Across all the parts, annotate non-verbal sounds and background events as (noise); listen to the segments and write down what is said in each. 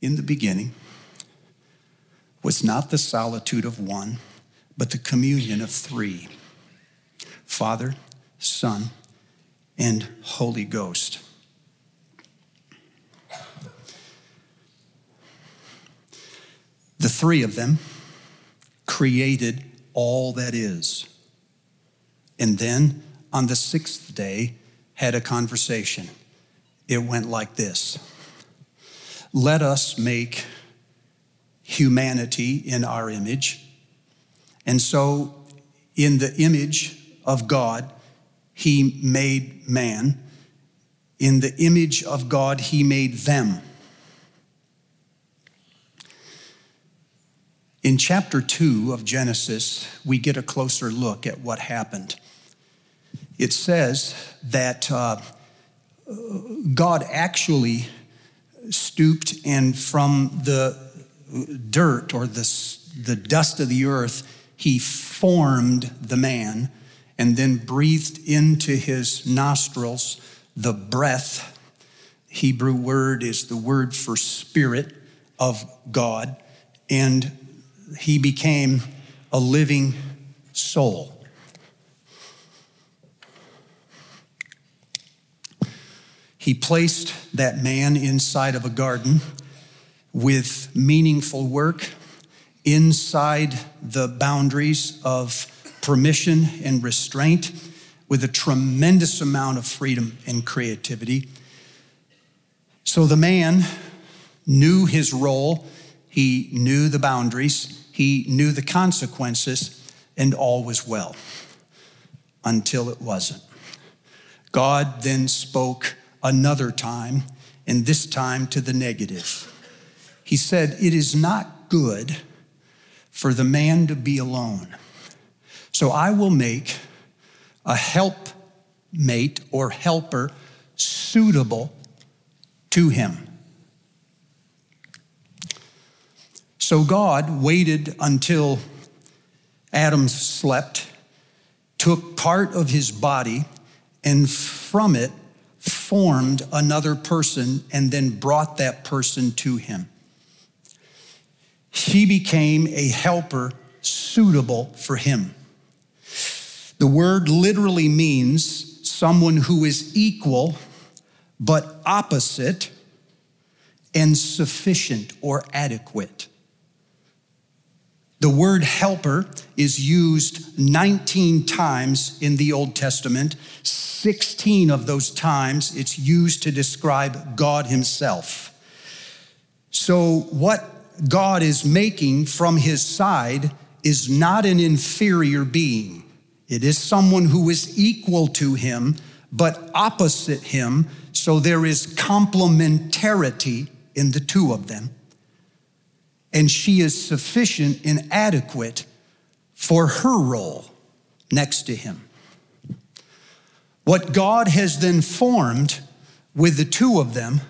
In the beginning was not the solitude of one, but the communion of three Father, Son, and Holy Ghost. The three of them created all that is. And then on the sixth day, had a conversation. It went like this Let us make humanity in our image. And so, in the image of God, he made man. In the image of God, he made them. In chapter 2 of Genesis, we get a closer look at what happened. It says that uh, God actually stooped and from the dirt or the, the dust of the earth, he formed the man and then breathed into his nostrils the breath. Hebrew word is the word for spirit of God. And he became a living soul. He placed that man inside of a garden with meaningful work inside the boundaries of permission and restraint with a tremendous amount of freedom and creativity. So the man knew his role, he knew the boundaries, he knew the consequences, and all was well until it wasn't. God then spoke another time, and this time to the negative. He said, It is not good for the man to be alone. So I will make a helpmate or helper suitable to him. So God waited until Adam slept, took part of his body, and from it formed another person and then brought that person to him. He became a helper suitable for him. The word literally means someone who is equal but opposite and sufficient or adequate. The word helper is used 19 times in the Old Testament. 16 of those times it's used to describe God Himself. So, what God is making from His side is not an inferior being, it is someone who is equal to Him, but opposite Him. So, there is complementarity in the two of them and she is sufficient and adequate for her role next to him. What God has then formed with the two of them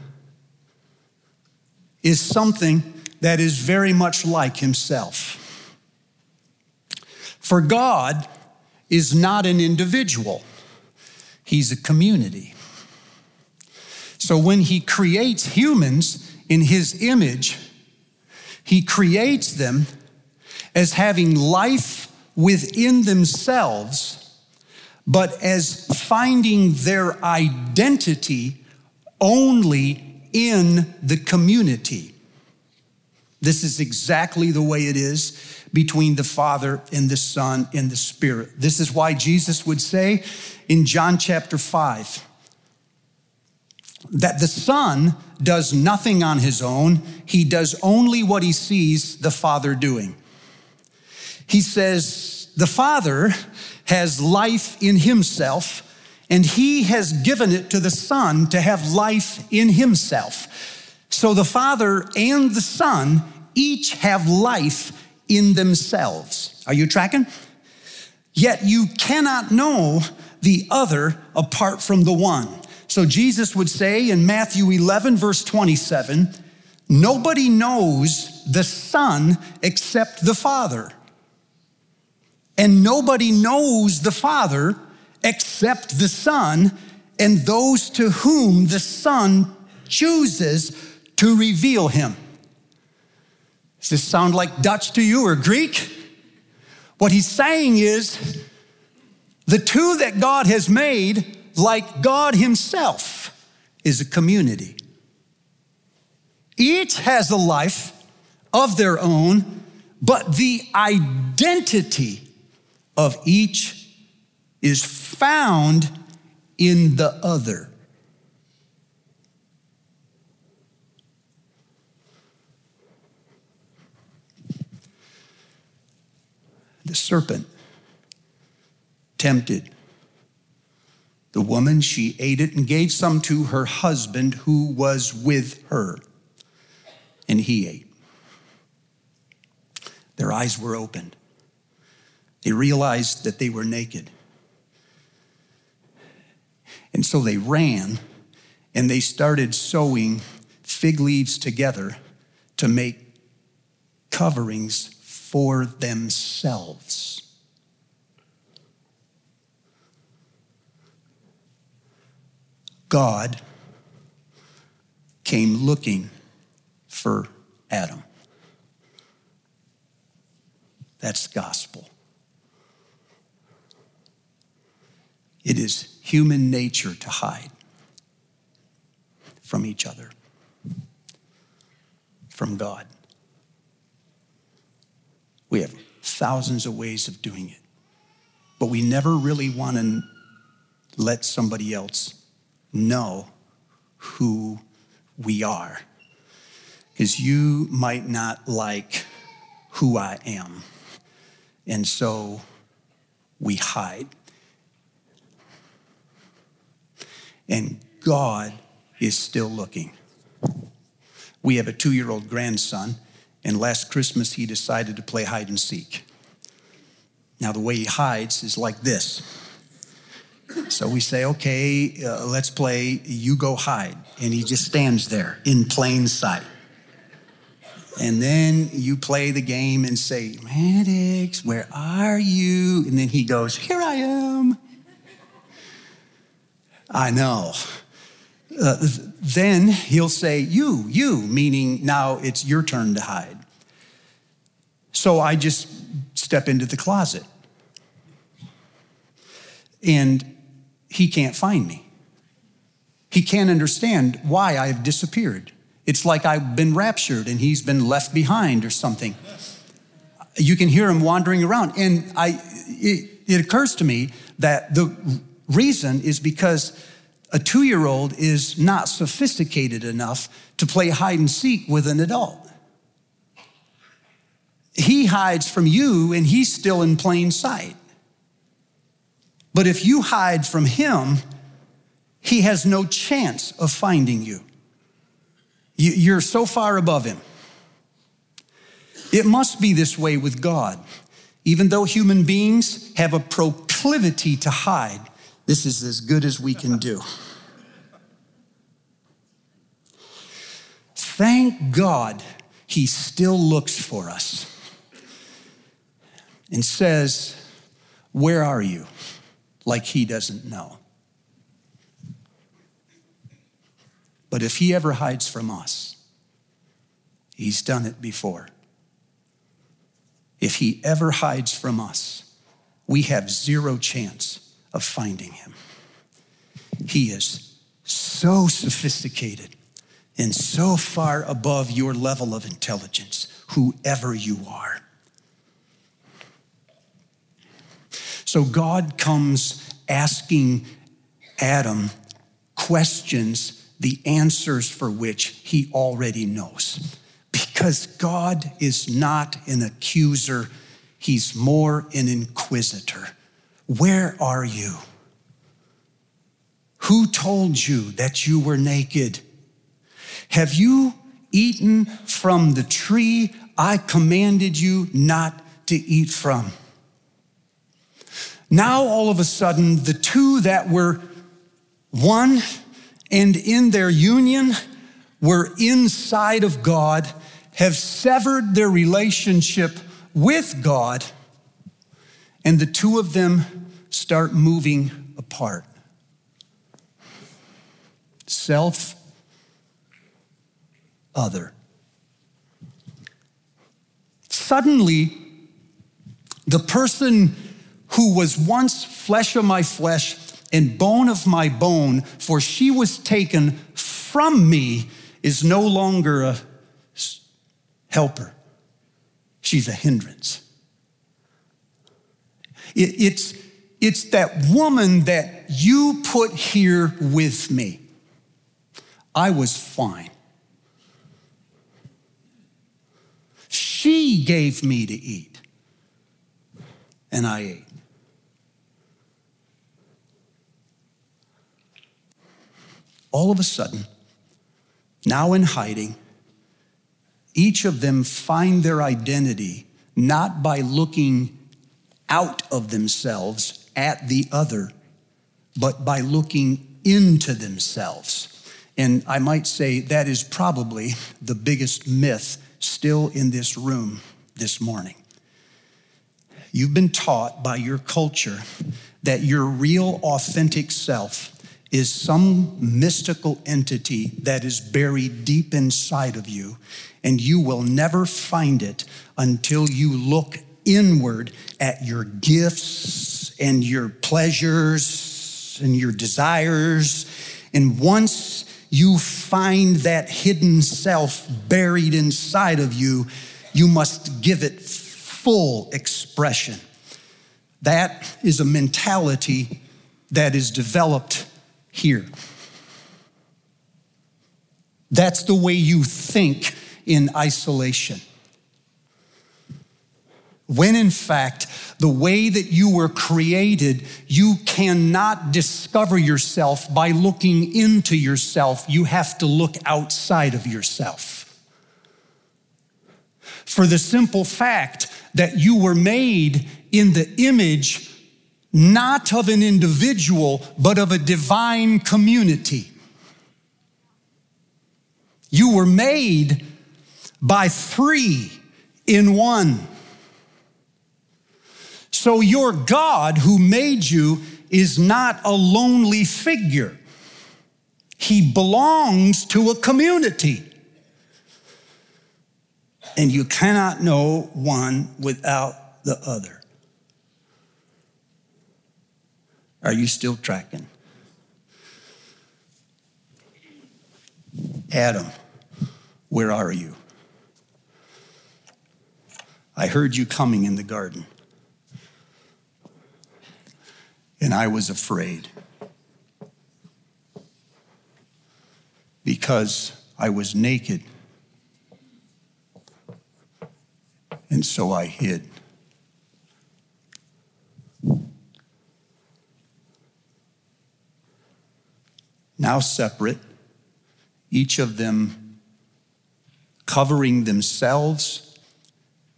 is something that is very much like himself. For God is not an individual, he's a community. So when he creates humans in his image, he creates them as having life within themselves, but as finding their identity only in the community. This is exactly the way it is between the Father and the Son and the Spirit. This is why Jesus would say in John chapter 5 that the Son does nothing on his own, he does only what he sees the Father doing. He says, The Father has life in himself, and he has given it to the Son to have life in himself. So the Father and the Son each have life in themselves. Are you tracking? Yet you cannot know the other apart from the one. So Jesus would say in Matthew 11, verse 27, nobody knows the Son except the Father. And nobody knows the Father except the Son and those to whom the Son chooses to reveal him. Does this sound like Dutch to you or Greek? What he's saying is the two that God has made, like God Himself, is a community. Each has a life of their own, but the identity of each is found in the other. The serpent tempted the woman, she ate it and gave some to her husband who was with her, and he ate. Their eyes were opened. They realized that they were naked. And so they ran and they started sewing fig leaves together to make coverings for themselves. God came looking for Adam. That's gospel. It is human nature to hide from each other, from God. We have thousands of ways of doing it, but we never really want to let somebody else know who we are. Because you might not like who I am. And so we hide. And God is still looking. We have a two year old grandson and last Christmas, he decided to play hide and seek. Now, the way he hides is like this. So we say, okay, uh, let's play, you go hide. And he just stands there in plain sight. And then you play the game and say, Maddox, where are you? And then he goes, Here I am. I know. Uh, then he'll say, You, you, meaning now it's your turn to hide. So I just step into the closet. And he can't find me. He can't understand why I've disappeared. It's like I've been raptured and he's been left behind or something. You can hear him wandering around. And I, it, it occurs to me that the reason is because a two year old is not sophisticated enough to play hide and seek with an adult. He hides from you and he's still in plain sight. But if you hide from him, he has no chance of finding you. You're so far above him. It must be this way with God. Even though human beings have a proclivity to hide, this is as good as we can do. Thank God he still looks for us and says, Where are you? Like he doesn't know. But if he ever hides from us, he's done it before. If he ever hides from us, we have zero chance of finding him. He is so sophisticated and so far above your level of intelligence, whoever you are. So God comes asking Adam questions, the answers for which he already knows. Because God is not an accuser, he's more an inquisitor. Where are you? Who told you that you were naked? Have you eaten from the tree I commanded you not to eat from? Now, all of a sudden, the two that were one and in their union were inside of God have severed their relationship with God, and the two of them start moving apart. Self, other. suddenly the person who was once flesh of my flesh and bone of my bone, for she was taken from me, is no longer a helper. She's a hindrance. It's, it's that woman that you put here with me. I was fine. She gave me to eat, and I ate. All of a sudden, now in hiding, each of them find their identity not by looking out of themselves at the other, but by looking into themselves. And I might say that is probably the biggest myth still in this room this morning. You've been taught by your culture that your real, authentic self is some mystical entity that is buried deep inside of you, and you will never find it until you look inward at your gifts and your pleasures and your desires. And once you find that hidden self buried inside of you, you must give it full expression. That is a mentality that is developed here. That's the way you think in isolation. When in fact, the way that you were created, you cannot discover yourself by looking into yourself. You have to look outside of yourself. For the simple fact that you were made in the image not of an individual, but of a divine community. You were made by three in one. So your God who made you is not a lonely figure. He belongs to a community. And you cannot know one without the other. Are you still tracking? Adam, where are you? I heard you coming in the garden, and I was afraid because I was naked, and so I hid. Now separate, each of them covering themselves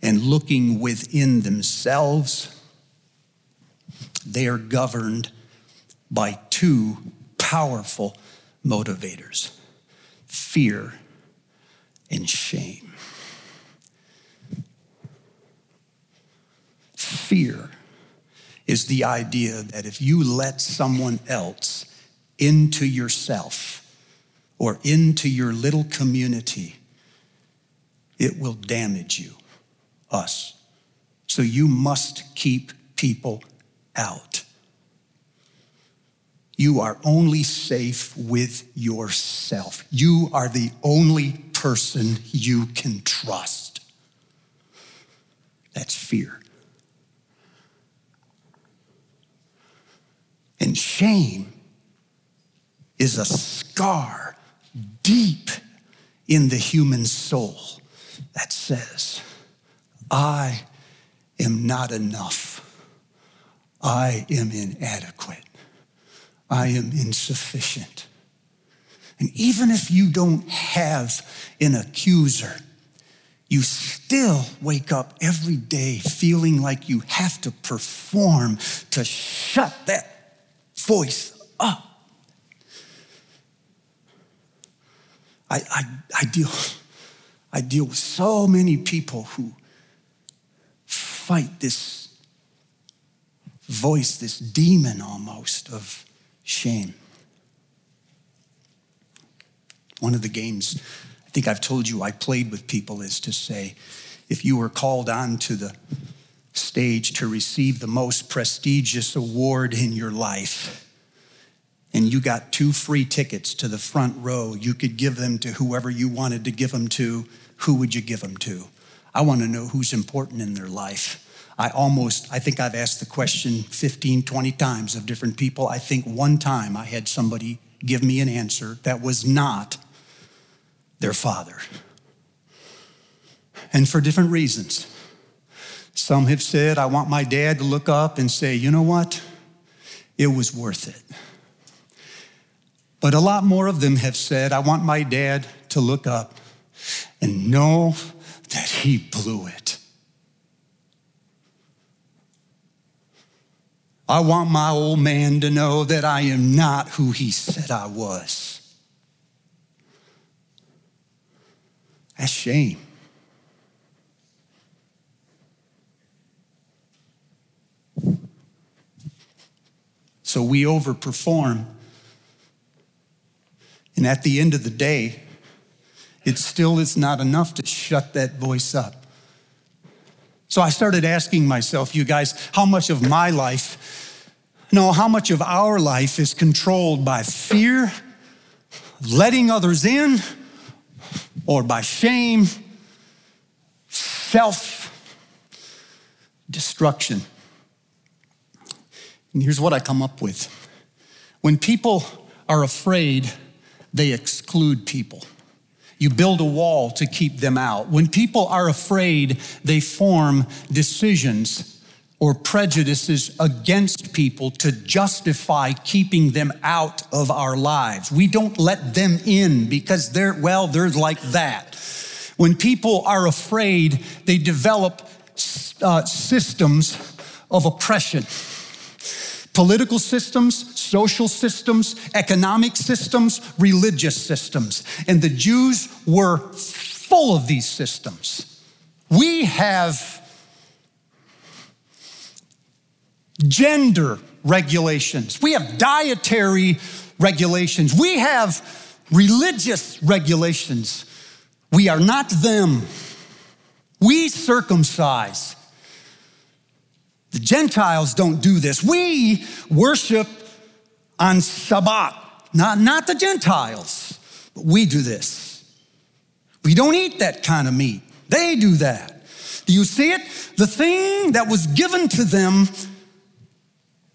and looking within themselves. They are governed by two powerful motivators fear and shame. Fear is the idea that if you let someone else into yourself or into your little community, it will damage you, us. So you must keep people out. You are only safe with yourself. You are the only person you can trust. That's fear. And shame is a scar deep in the human soul that says, I am not enough. I am inadequate. I am insufficient. And even if you don't have an accuser, you still wake up every day feeling like you have to perform to shut that voice up. I, I, I, deal, I deal with so many people who fight this voice, this demon almost of shame. One of the games I think I've told you I played with people is to say, if you were called on to the stage to receive the most prestigious award in your life, and you got two free tickets to the front row, you could give them to whoever you wanted to give them to, who would you give them to? I want to know who's important in their life. I almost, I think I've asked the question 15, 20 times of different people. I think one time I had somebody give me an answer that was not their father. And for different reasons. Some have said, I want my dad to look up and say, you know what? It was worth it. But a lot more of them have said, I want my dad to look up and know that he blew it. I want my old man to know that I am not who he said I was. That's shame. So we overperform and at the end of the day, it still is not enough to shut that voice up. So I started asking myself, you guys, how much of my life, no, how much of our life is controlled by fear, letting others in, or by shame, self destruction? And here's what I come up with when people are afraid, they exclude people. You build a wall to keep them out. When people are afraid, they form decisions or prejudices against people to justify keeping them out of our lives. We don't let them in because they're, well, they're like that. When people are afraid, they develop uh, systems of oppression political systems, social systems, economic systems, religious systems. And the Jews were full of these systems. We have gender regulations, we have dietary regulations, we have religious regulations. We are not them. We circumcise. The Gentiles don't do this. We worship on Shabbat, not, not the Gentiles, but we do this. We don't eat that kind of meat. They do that. Do you see it? The thing that was given to them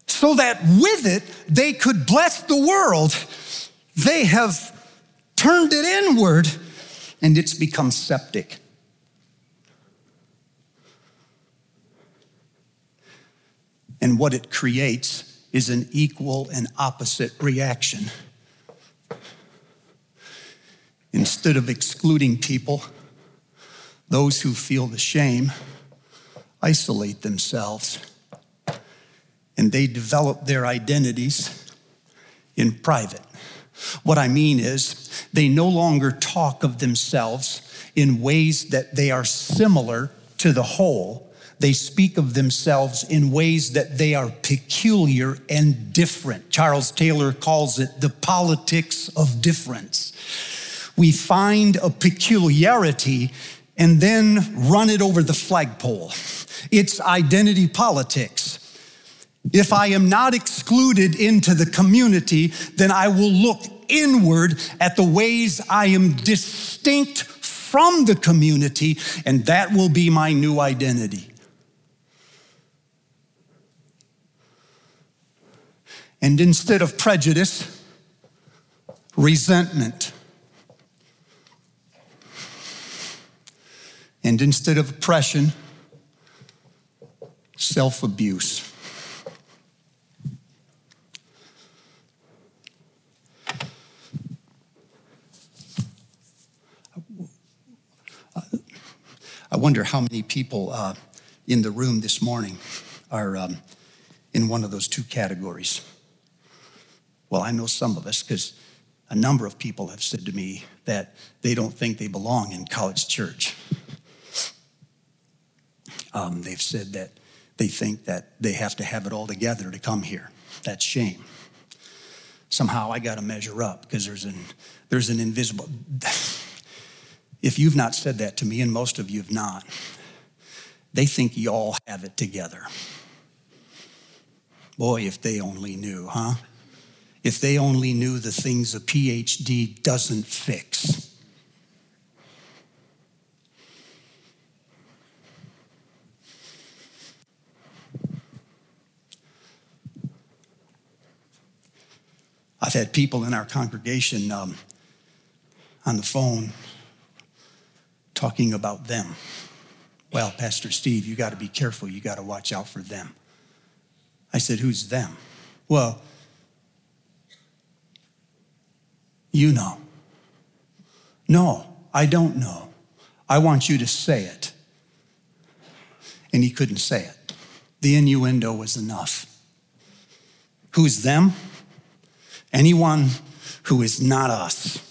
so that with it they could bless the world, they have turned it inward and it's become septic. And what it creates is an equal and opposite reaction. Instead of excluding people, those who feel the shame isolate themselves and they develop their identities in private. What I mean is, they no longer talk of themselves in ways that they are similar to the whole they speak of themselves in ways that they are peculiar and different. Charles Taylor calls it the politics of difference. We find a peculiarity and then run it over the flagpole. It's identity politics. If I am not excluded into the community, then I will look inward at the ways I am distinct from the community, and that will be my new identity. And instead of prejudice, resentment. And instead of oppression, self abuse. I wonder how many people uh, in the room this morning are um, in one of those two categories. Well, I know some of us because a number of people have said to me that they don't think they belong in college church. Um, they've said that they think that they have to have it all together to come here. That's shame. Somehow I got to measure up because there's an, there's an invisible. if you've not said that to me, and most of you have not, they think you all have it together. Boy, if they only knew, huh? If they only knew the things a PhD doesn't fix. I've had people in our congregation um, on the phone talking about them. Well, Pastor Steve, you got to be careful. You got to watch out for them. I said, Who's them? Well, you know. No, I don't know. I want you to say it. And he couldn't say it. The innuendo was enough. Who's them? Anyone who is not us.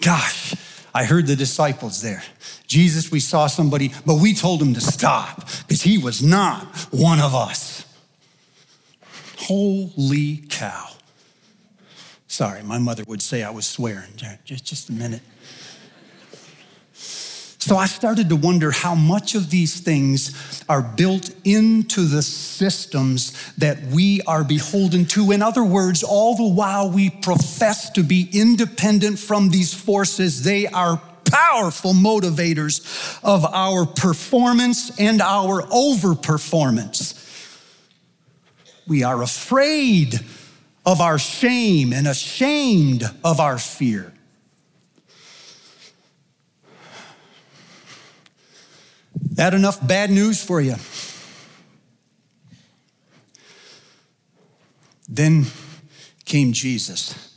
Gosh, I heard the disciples there. Jesus, we saw somebody, but we told him to stop because he was not one of us. Holy cow. Sorry, my mother would say I was swearing. Just, just a minute. So I started to wonder how much of these things are built into the systems that we are beholden to. In other words, all the while we profess to be independent from these forces, they are powerful motivators of our performance and our overperformance. We are afraid of our shame and ashamed of our fear. That enough bad news for you? Then came Jesus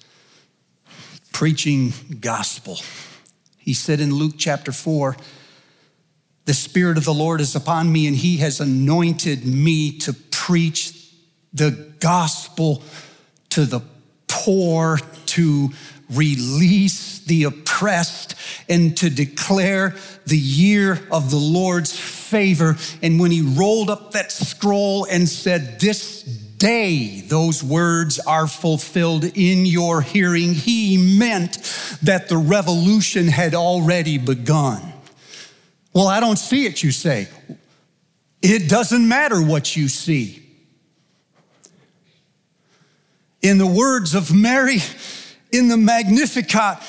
preaching gospel. He said in Luke chapter 4, the Spirit of the Lord is upon me, and He has anointed me to preach the gospel to the poor, to release the oppressed, and to declare the year of the Lord's favor. And when he rolled up that scroll and said, This day those words are fulfilled in your hearing, he meant that the revolution had already begun. Well, I don't see it, you say. It doesn't matter what you see. In the words of Mary in the Magnificat,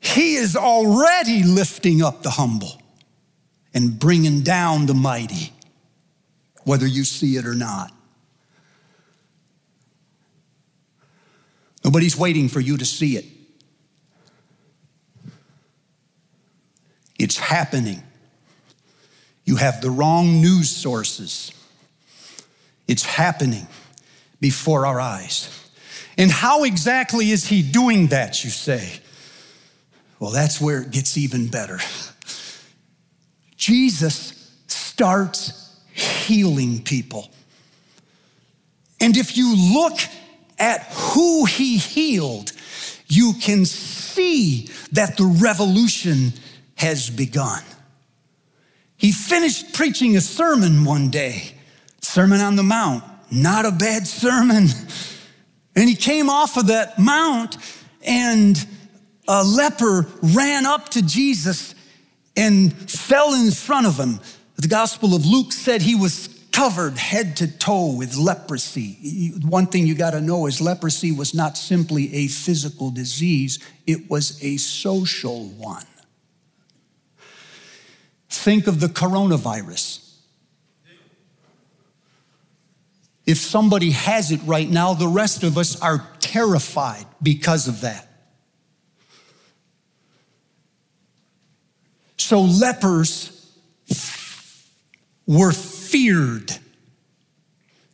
he is already lifting up the humble and bringing down the mighty, whether you see it or not. Nobody's waiting for you to see it. It's happening. You have the wrong news sources. It's happening before our eyes. And how exactly is he doing that, you say? Well, that's where it gets even better. Jesus starts healing people. And if you look at who he healed, you can see that the revolution has begun. He finished preaching a sermon one day, Sermon on the Mount. Not a bad sermon. And he came off of that mount and a leper ran up to Jesus and fell in front of him. The Gospel of Luke said he was covered head to toe with leprosy. One thing you got to know is leprosy was not simply a physical disease, it was a social one. Think of the coronavirus. If somebody has it right now, the rest of us are terrified because of that. So lepers were feared.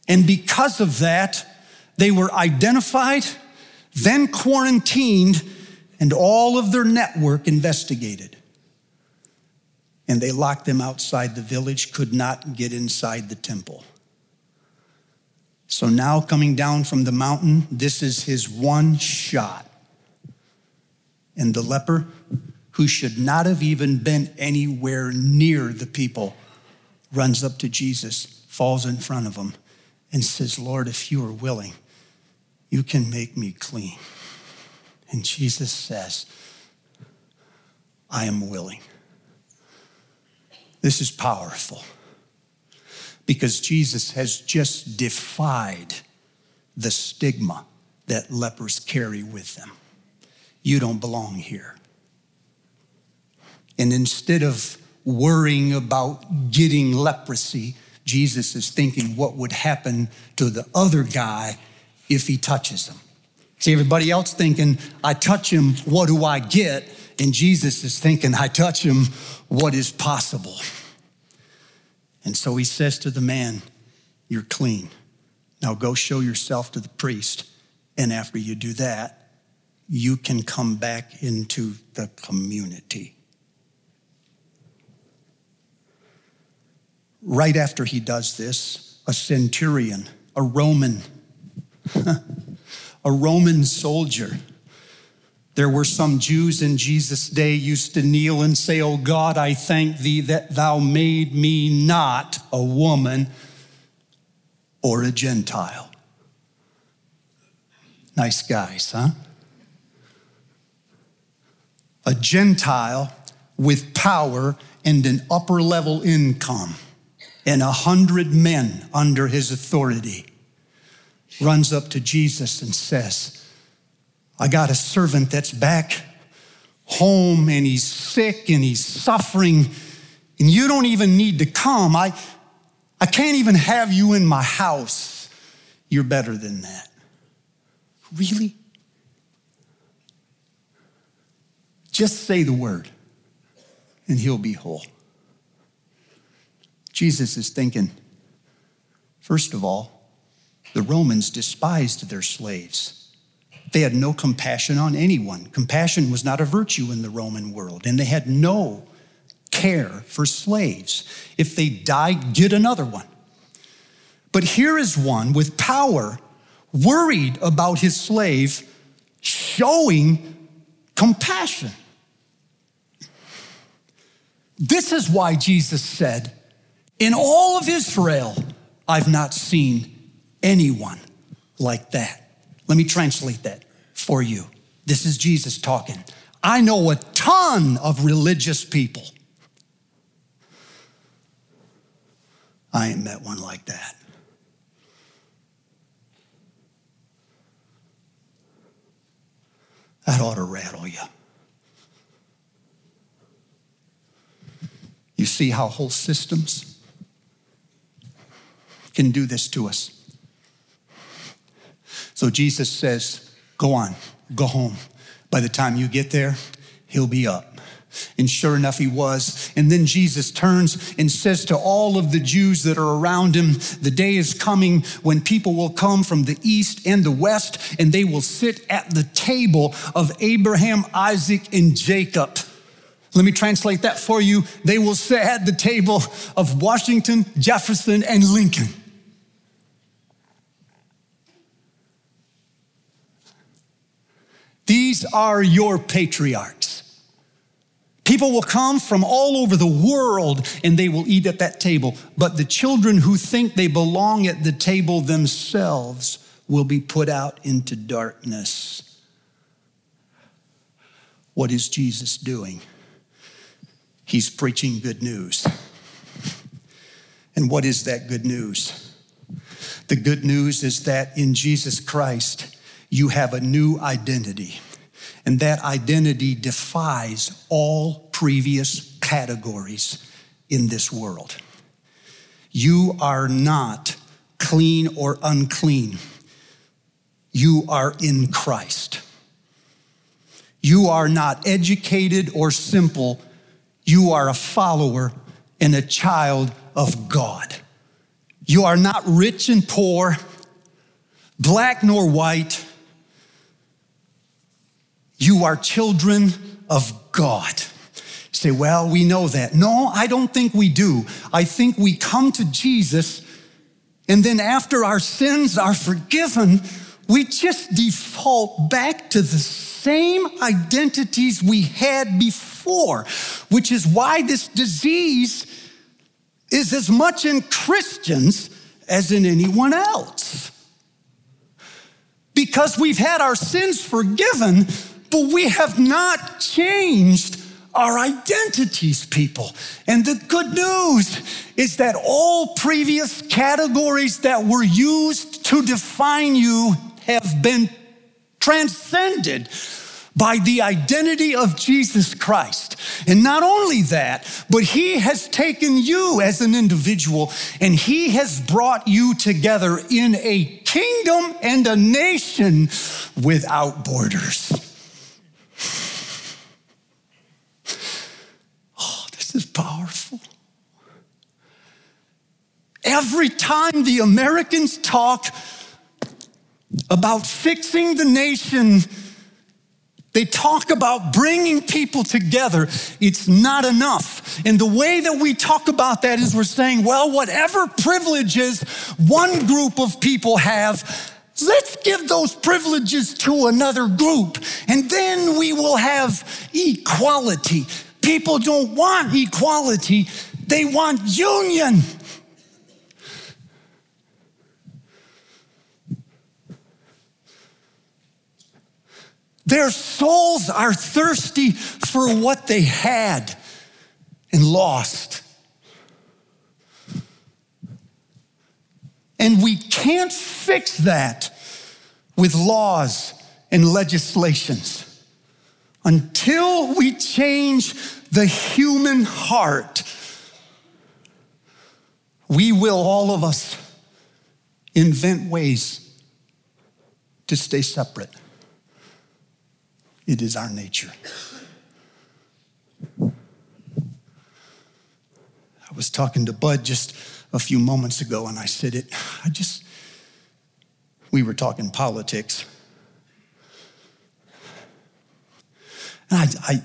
And because of that, they were identified, then quarantined, and all of their network investigated. And they locked them outside the village, could not get inside the temple. So now, coming down from the mountain, this is his one shot. And the leper who should not have even been anywhere near the people, runs up to Jesus, falls in front of him, and says, Lord, if you are willing, you can make me clean. And Jesus says, I am willing. This is powerful because Jesus has just defied the stigma that lepers carry with them. You don't belong here. And instead of worrying about getting leprosy, Jesus is thinking what would happen to the other guy if he touches him. See, everybody else thinking, I touch him, what do I get? And Jesus is thinking, I touch him, what is possible? And so he says to the man, You're clean. Now go show yourself to the priest. And after you do that, you can come back into the community. Right after he does this, a centurion, a Roman, (laughs) a Roman soldier, there were some Jews in Jesus' day used to kneel and say, Oh God, I thank thee that thou made me not a woman or a Gentile. Nice guys, huh? A Gentile with power and an upper level income and a hundred men under his authority runs up to Jesus and says, I got a servant that's back home and he's sick and he's suffering, and you don't even need to come. I, I can't even have you in my house. You're better than that. Really? Just say the word and he'll be whole. Jesus is thinking, first of all, the Romans despised their slaves. They had no compassion on anyone. Compassion was not a virtue in the Roman world, and they had no care for slaves. If they died, get another one. But here is one with power, worried about his slave, showing compassion. This is why Jesus said, In all of Israel, I've not seen anyone like that. Let me translate that for you. This is Jesus talking. I know a ton of religious people. I ain't met one like that. That ought to rattle you. You see how whole systems can do this to us. So Jesus says, Go on, go home. By the time you get there, he'll be up. And sure enough, he was. And then Jesus turns and says to all of the Jews that are around him, The day is coming when people will come from the east and the west, and they will sit at the table of Abraham, Isaac, and Jacob. Let me translate that for you. They will sit at the table of Washington, Jefferson, and Lincoln. These are your patriarchs. People will come from all over the world and they will eat at that table. But the children who think they belong at the table themselves will be put out into darkness. What is Jesus doing? He's preaching good news. And what is that good news? The good news is that in Jesus Christ, you have a new identity. And that identity defies all previous categories in this world. You are not clean or unclean. You are in Christ. You are not educated or simple. You are a follower and a child of God. You are not rich and poor, black nor white. You are children of God. You say, well, we know that. No, I don't think we do. I think we come to Jesus, and then after our sins are forgiven, we just default back to the same identities we had before, which is why this disease is as much in Christians as in anyone else. Because we've had our sins forgiven, but we have not changed our identities, people. And the good news is that all previous categories that were used to define you have been transcended by the identity of Jesus Christ. And not only that, but He has taken you as an individual and He has brought you together in a kingdom and a nation without borders. Is powerful. Every time the Americans talk about fixing the nation, they talk about bringing people together. It's not enough. And the way that we talk about that is we're saying, well, whatever privileges one group of people have, let's give those privileges to another group. And then we will have equality. People don't want equality, they want union. Their souls are thirsty for what they had and lost. And we can't fix that with laws and legislations until we change the human heart. We will, all of us, invent ways to stay separate. It is our nature. I was talking to Bud just a few moments ago, and I said, It, I just, we were talking politics. And I, I,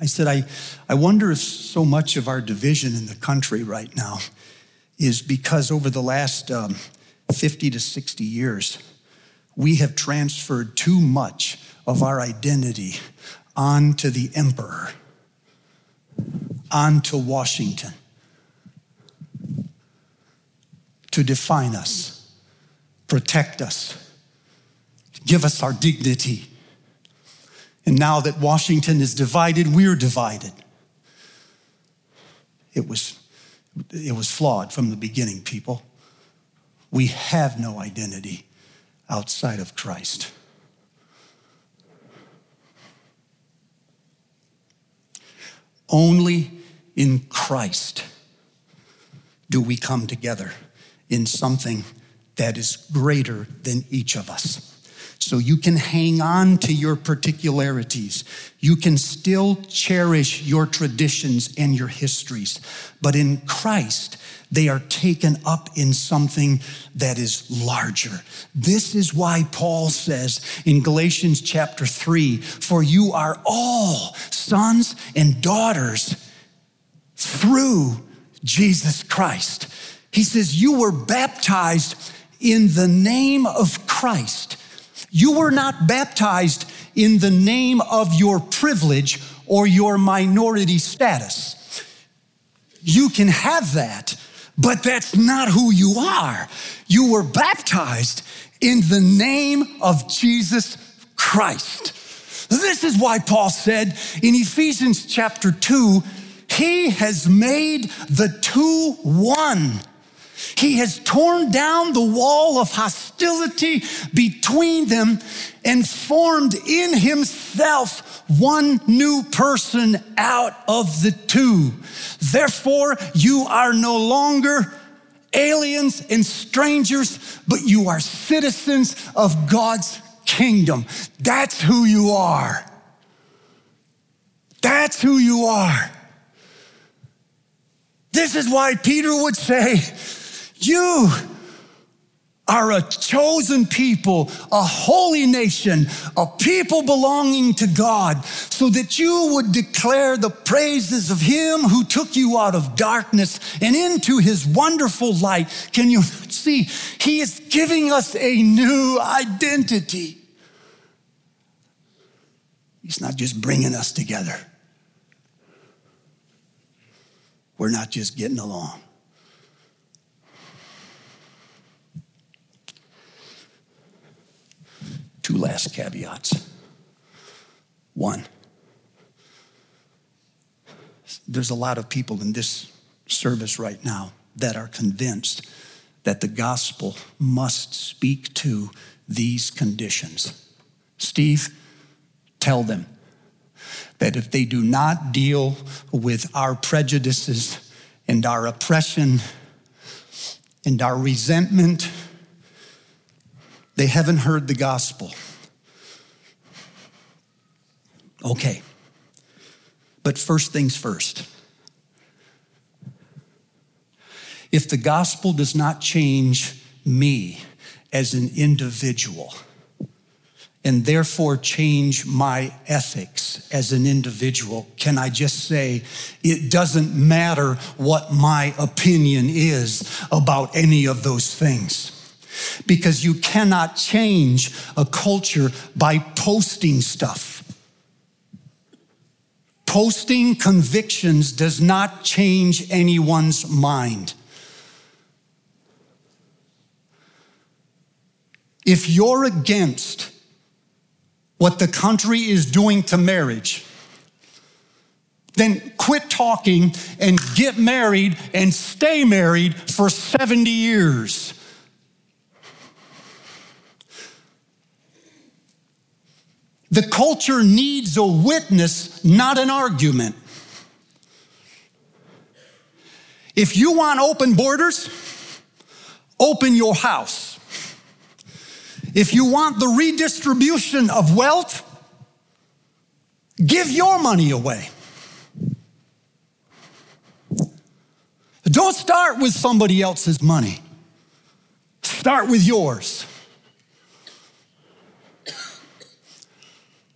I said, I, I wonder if so much of our division in the country right now is because over the last um, 50 to 60 years, we have transferred too much of our identity onto the emperor, onto Washington to define us, protect us, give us our dignity. And now that Washington is divided, we're divided. It was, it was flawed from the beginning, people. We have no identity outside of Christ. Only in Christ do we come together in something that is greater than each of us. So you can hang on to your particularities. You can still cherish your traditions and your histories. But in Christ, they are taken up in something that is larger. This is why Paul says in Galatians chapter 3 For you are all sons and daughters through Jesus Christ. He says, You were baptized in the name of Christ. You were not baptized in the name of your privilege or your minority status. You can have that, but that's not who you are. You were baptized in the name of Jesus Christ. This is why Paul said in Ephesians chapter 2, he has made the two one. He has torn down the wall of hostility between them and formed in himself one new person out of the two. Therefore, you are no longer aliens and strangers, but you are citizens of God's kingdom. That's who you are. That's who you are. This is why Peter would say, You are a chosen people, a holy nation, a people belonging to God, so that you would declare the praises of Him who took you out of darkness and into His wonderful light. Can you see? He is giving us a new identity. He's not just bringing us together, we're not just getting along. Two last caveats. One, there's a lot of people in this service right now that are convinced that the gospel must speak to these conditions. Steve, tell them that if they do not deal with our prejudices and our oppression and our resentment, they haven't heard the gospel. Okay. But first things first. If the gospel does not change me as an individual, and therefore change my ethics as an individual, can I just say it doesn't matter what my opinion is about any of those things? Because you cannot change a culture by posting stuff. Posting convictions does not change anyone's mind. If you're against what the country is doing to marriage, then quit talking and get married and stay married for 70 years. The culture needs a witness, not an argument. If you want open borders, open your house. If you want the redistribution of wealth, give your money away. Don't start with somebody else's money. Start with yours.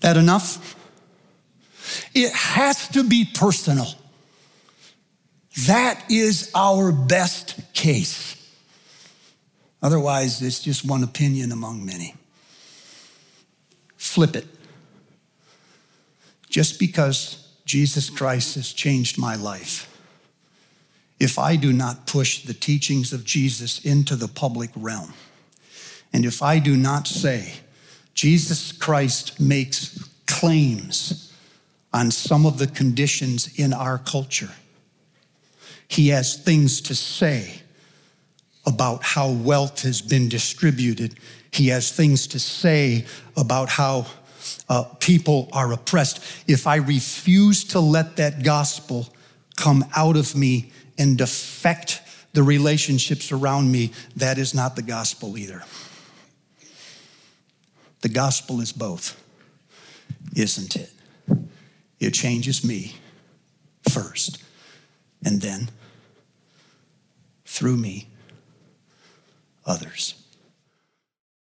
That enough? It has to be personal. That is our best case. Otherwise, it's just one opinion among many. Flip it. Just because Jesus Christ has changed my life, if I do not push the teachings of Jesus into the public realm, and if I do not say, Jesus Christ makes claims on some of the conditions in our culture, he has things to say about how wealth has been distributed. He has things to say about how uh, people are oppressed. If I refuse to let that gospel come out of me and affect the relationships around me, that is not the gospel either. The gospel is both, isn't it? It changes me first, and then through me others.